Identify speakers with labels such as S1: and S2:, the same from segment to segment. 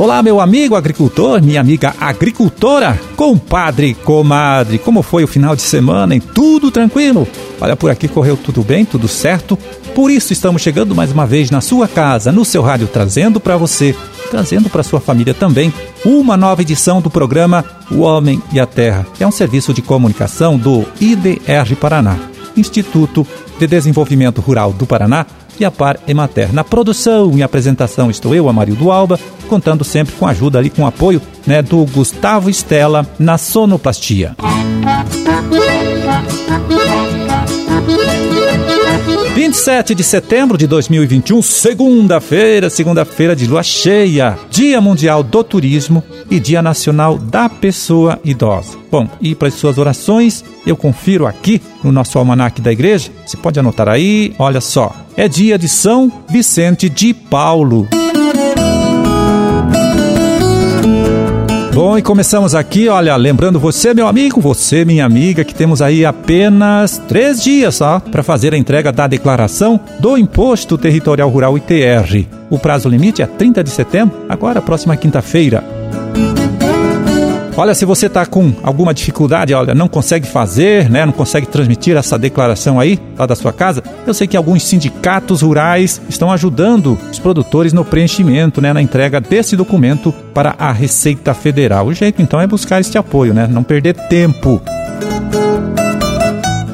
S1: Olá, meu amigo agricultor, minha amiga agricultora, compadre, comadre, como foi o final de semana? Em tudo tranquilo? Olha, por aqui correu tudo bem, tudo certo. Por isso estamos chegando mais uma vez na sua casa, no seu rádio, trazendo para você, trazendo para sua família também, uma nova edição do programa O Homem e a Terra. É um serviço de comunicação do IDR Paraná, Instituto de Desenvolvimento Rural do Paraná e a Par Emater. Na produção e apresentação estou eu, Amarildo Alba, contando sempre com ajuda ali, com apoio né, do Gustavo Estela na sonoplastia. 27 de setembro de 2021, segunda-feira, segunda-feira de lua cheia, Dia Mundial do Turismo e Dia Nacional da Pessoa Idosa. Bom, e para as suas orações, eu confiro aqui no nosso almanaque da igreja. Você pode anotar aí, olha só. É dia de São Vicente de Paulo. Bom, e começamos aqui, olha, lembrando você, meu amigo, você, minha amiga, que temos aí apenas três dias só para fazer a entrega da declaração do Imposto Territorial Rural ITR. O prazo limite é 30 de setembro, agora, próxima quinta-feira. Olha, se você está com alguma dificuldade, olha, não consegue fazer, né, não consegue transmitir essa declaração aí lá da sua casa, eu sei que alguns sindicatos rurais estão ajudando os produtores no preenchimento, né, na entrega desse documento para a Receita Federal. O jeito então é buscar este apoio, né, não perder tempo.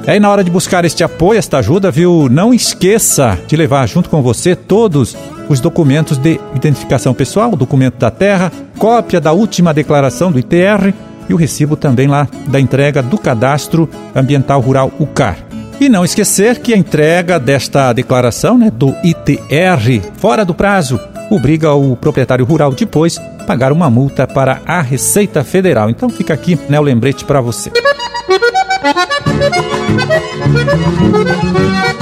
S1: E aí, na hora de buscar este apoio, esta ajuda, viu? Não esqueça de levar junto com você todos os documentos de identificação pessoal, documento da terra, cópia da última declaração do ITR e o recibo também lá da entrega do Cadastro Ambiental Rural UCAR. E não esquecer que a entrega desta declaração né, do ITR fora do prazo obriga o proprietário rural depois pagar uma multa para a Receita Federal. Então fica aqui né, o lembrete para você.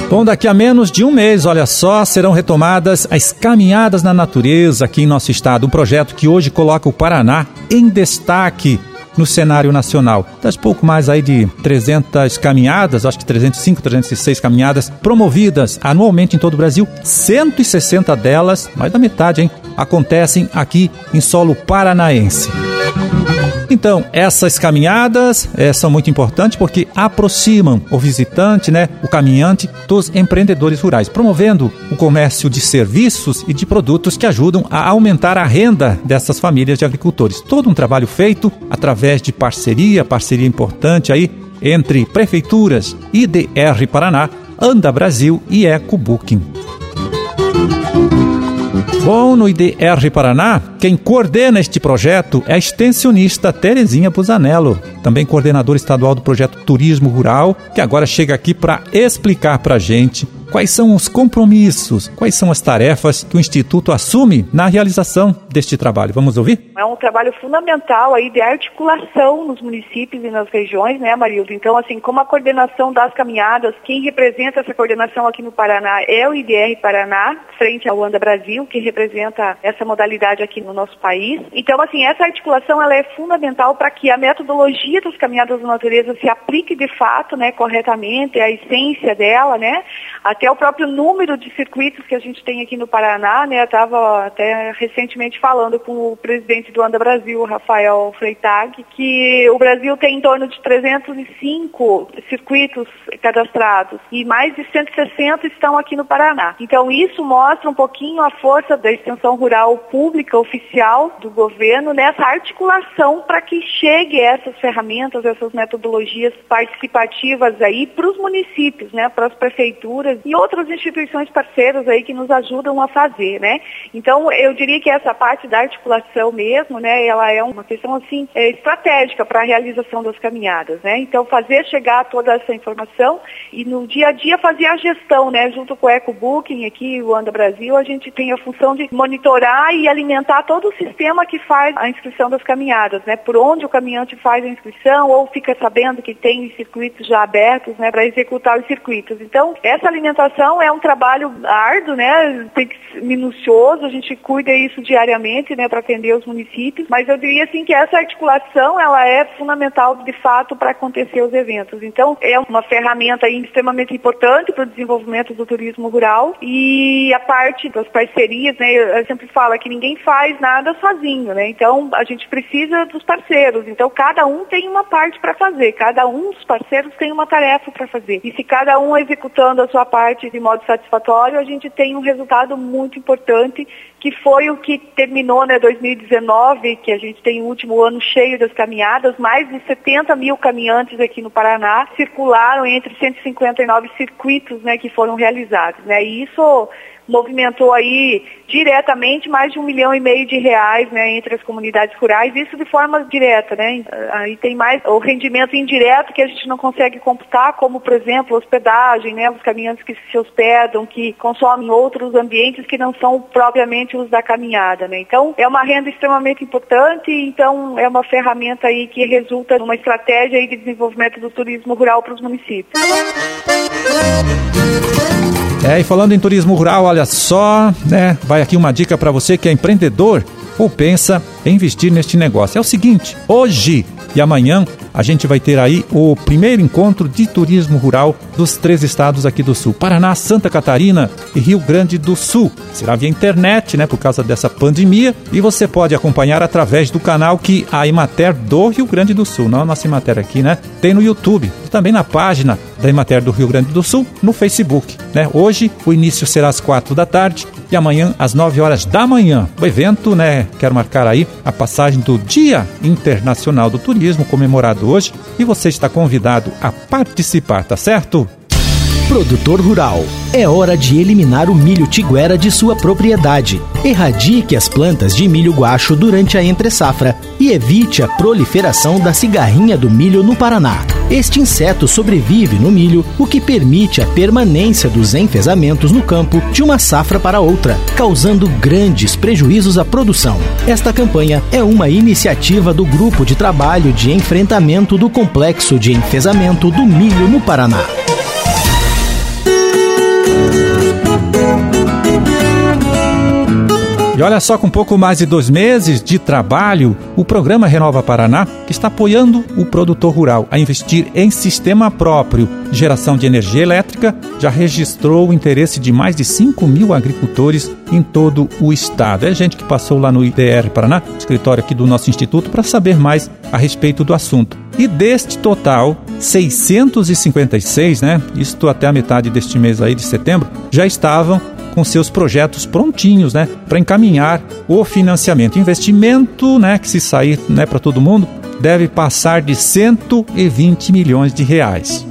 S1: Bom, daqui a menos de um mês, olha só, serão retomadas as caminhadas na natureza aqui em nosso estado. Um projeto que hoje coloca o Paraná em destaque no cenário nacional. Das pouco mais aí de 300 caminhadas, acho que 305, 306 caminhadas promovidas anualmente em todo o Brasil, 160 delas, mais da metade, hein, acontecem aqui em solo paranaense. Então, essas caminhadas é, são muito importantes porque aproximam o visitante, né, o caminhante, dos empreendedores rurais, promovendo o comércio de serviços e de produtos que ajudam a aumentar a renda dessas famílias de agricultores. Todo um trabalho feito através de parceria, parceria importante aí entre prefeituras, IDR Paraná, Anda Brasil e Eco Bom, no IDR Paraná, quem coordena este projeto é a extensionista Terezinha Busanello, também coordenadora estadual do projeto Turismo Rural, que agora chega aqui para explicar para a gente quais são os compromissos, quais são as tarefas que o Instituto assume na realização deste trabalho. Vamos ouvir?
S2: É um trabalho fundamental aí de articulação nos municípios e nas regiões, né, Marildo? Então, assim, como a coordenação das caminhadas, quem representa essa coordenação aqui no Paraná é o IDR Paraná, frente ao Anda Brasil, que representa essa modalidade aqui no nosso país. Então, assim, essa articulação ela é fundamental para que a metodologia das caminhadas da natureza se aplique de fato, né, corretamente, a essência dela, né, até o próprio número de circuitos que a gente tem aqui no Paraná, né? Eu estava até recentemente falando com o presidente do Anda Brasil, Rafael Freitag, que o Brasil tem em torno de 305 circuitos cadastrados e mais de 160 estão aqui no Paraná. Então isso mostra um pouquinho a força da extensão rural pública oficial do governo nessa articulação para que chegue essas ferramentas, essas metodologias participativas aí para os municípios, né? Para as prefeituras e outras instituições parceiras aí que nos ajudam a fazer, né? Então, eu diria que essa parte da articulação mesmo, né, ela é uma questão, assim, é, estratégica para a realização das caminhadas, né? Então, fazer chegar toda essa informação e no dia a dia fazer a gestão, né? Junto com o EcoBooking aqui, o Anda Brasil, a gente tem a função de monitorar e alimentar todo o sistema que faz a inscrição das caminhadas, né? Por onde o caminhante faz a inscrição ou fica sabendo que tem circuitos já abertos, né? Para executar os circuitos. Então, essa alimentação é um trabalho árduo, né? Tem que ser minucioso, a gente cuida isso diariamente, né, para atender os municípios, mas eu diria assim que essa articulação, ela é fundamental de fato para acontecer os eventos. Então, é uma ferramenta extremamente importante para o desenvolvimento do turismo rural e a parte das parcerias, né, eu sempre falo que ninguém faz nada sozinho, né? Então, a gente precisa dos parceiros. Então, cada um tem uma parte para fazer, cada um dos parceiros tem uma tarefa para fazer. E se cada um executando a sua parte de modo satisfatório, a gente tem um resultado muito importante, que foi o que terminou, né, 2019, que a gente tem o último ano cheio das caminhadas, mais de 70 mil caminhantes aqui no Paraná circularam entre 159 circuitos, né, que foram realizados, né? E isso movimentou aí diretamente mais de um milhão e meio de reais né, entre as comunidades rurais, isso de forma direta, né? Aí tem mais o rendimento indireto que a gente não consegue computar, como por exemplo hospedagem, né? Os caminhantes que se hospedam, que consomem outros ambientes que não são propriamente os da caminhada, né? Então é uma renda extremamente importante, então é uma ferramenta aí que resulta numa estratégia aí de desenvolvimento do turismo rural para os municípios.
S1: É, e falando em turismo rural, olha só, né? Vai aqui uma dica para você que é empreendedor ou pensa em investir neste negócio. É o seguinte, hoje e amanhã a gente vai ter aí o primeiro encontro de turismo rural dos três estados aqui do sul: Paraná, Santa Catarina e Rio Grande do Sul. Será via internet, né, por causa dessa pandemia, e você pode acompanhar através do canal que a Imater do Rio Grande do Sul, não a nossa Imater aqui, né, tem no YouTube e também na página da Imater do Rio Grande do Sul no Facebook, né? Hoje o início será às quatro da tarde e amanhã às 9 horas da manhã. O evento, né, quero marcar aí a passagem do Dia Internacional do Turismo comemorado hoje e você está convidado a participar, tá certo?
S3: Produtor Rural. É hora de eliminar o milho tiguera de sua propriedade. Erradique as plantas de milho guacho durante a entre-safra e evite a proliferação da cigarrinha do milho no Paraná. Este inseto sobrevive no milho, o que permite a permanência dos enfesamentos no campo de uma safra para outra, causando grandes prejuízos à produção. Esta campanha é uma iniciativa do Grupo de Trabalho de Enfrentamento do Complexo de Enfesamento do Milho no Paraná.
S1: E olha só, com pouco mais de dois meses de trabalho, o programa Renova Paraná, está apoiando o produtor rural a investir em sistema próprio de geração de energia elétrica, já registrou o interesse de mais de 5 mil agricultores em todo o estado. É gente que passou lá no IDR Paraná, escritório aqui do nosso instituto, para saber mais a respeito do assunto. E deste total, 656, né? Isto até a metade deste mês aí de setembro, já estavam com seus projetos prontinhos, né, para encaminhar o financiamento. Investimento, né, que se sair, né, para todo mundo, deve passar de 120 milhões de reais.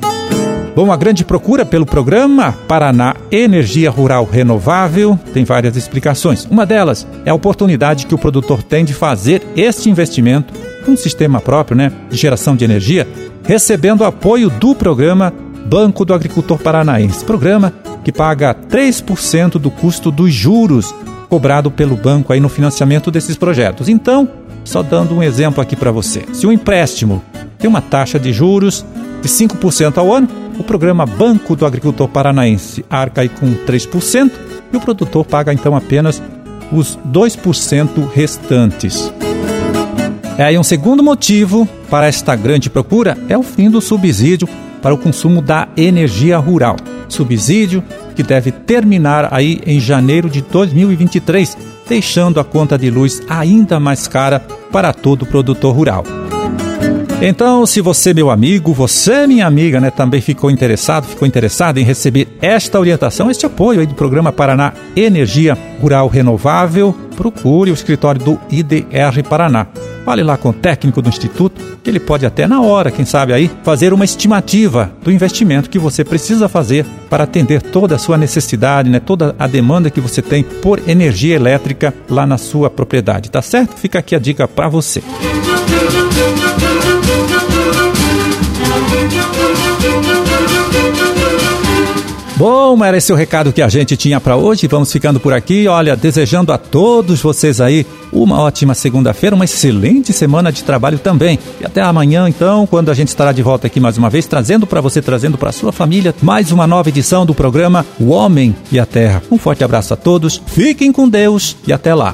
S1: Bom, a grande procura pelo programa Paraná Energia Rural Renovável tem várias explicações. Uma delas é a oportunidade que o produtor tem de fazer este investimento um sistema próprio, né, de geração de energia, recebendo apoio do programa Banco do Agricultor Paranaense. Programa que paga 3% do custo dos juros cobrado pelo banco aí no financiamento desses projetos. Então, só dando um exemplo aqui para você. Se um empréstimo tem uma taxa de juros de 5% ao ano, o programa Banco do Agricultor Paranaense arca aí com 3% e o produtor paga então apenas os 2% restantes. É aí um segundo motivo para esta grande procura é o fim do subsídio para o consumo da energia rural. Subsídio que deve terminar aí em janeiro de 2023, deixando a conta de luz ainda mais cara para todo produtor rural. Então, se você, meu amigo, você, minha amiga, né, também ficou interessado, ficou interessado em receber esta orientação, este apoio aí do programa Paraná Energia Rural Renovável, procure o escritório do IDR Paraná. Fale lá com o técnico do Instituto, que ele pode até na hora, quem sabe aí, fazer uma estimativa do investimento que você precisa fazer para atender toda a sua necessidade, né, toda a demanda que você tem por energia elétrica lá na sua propriedade, tá certo? Fica aqui a dica para você. Bom, era esse o recado que a gente tinha para hoje. Vamos ficando por aqui. Olha, desejando a todos vocês aí uma ótima segunda-feira, uma excelente semana de trabalho também. E até amanhã, então, quando a gente estará de volta aqui mais uma vez, trazendo para você, trazendo para sua família, mais uma nova edição do programa O Homem e a Terra. Um forte abraço a todos, fiquem com Deus e até lá.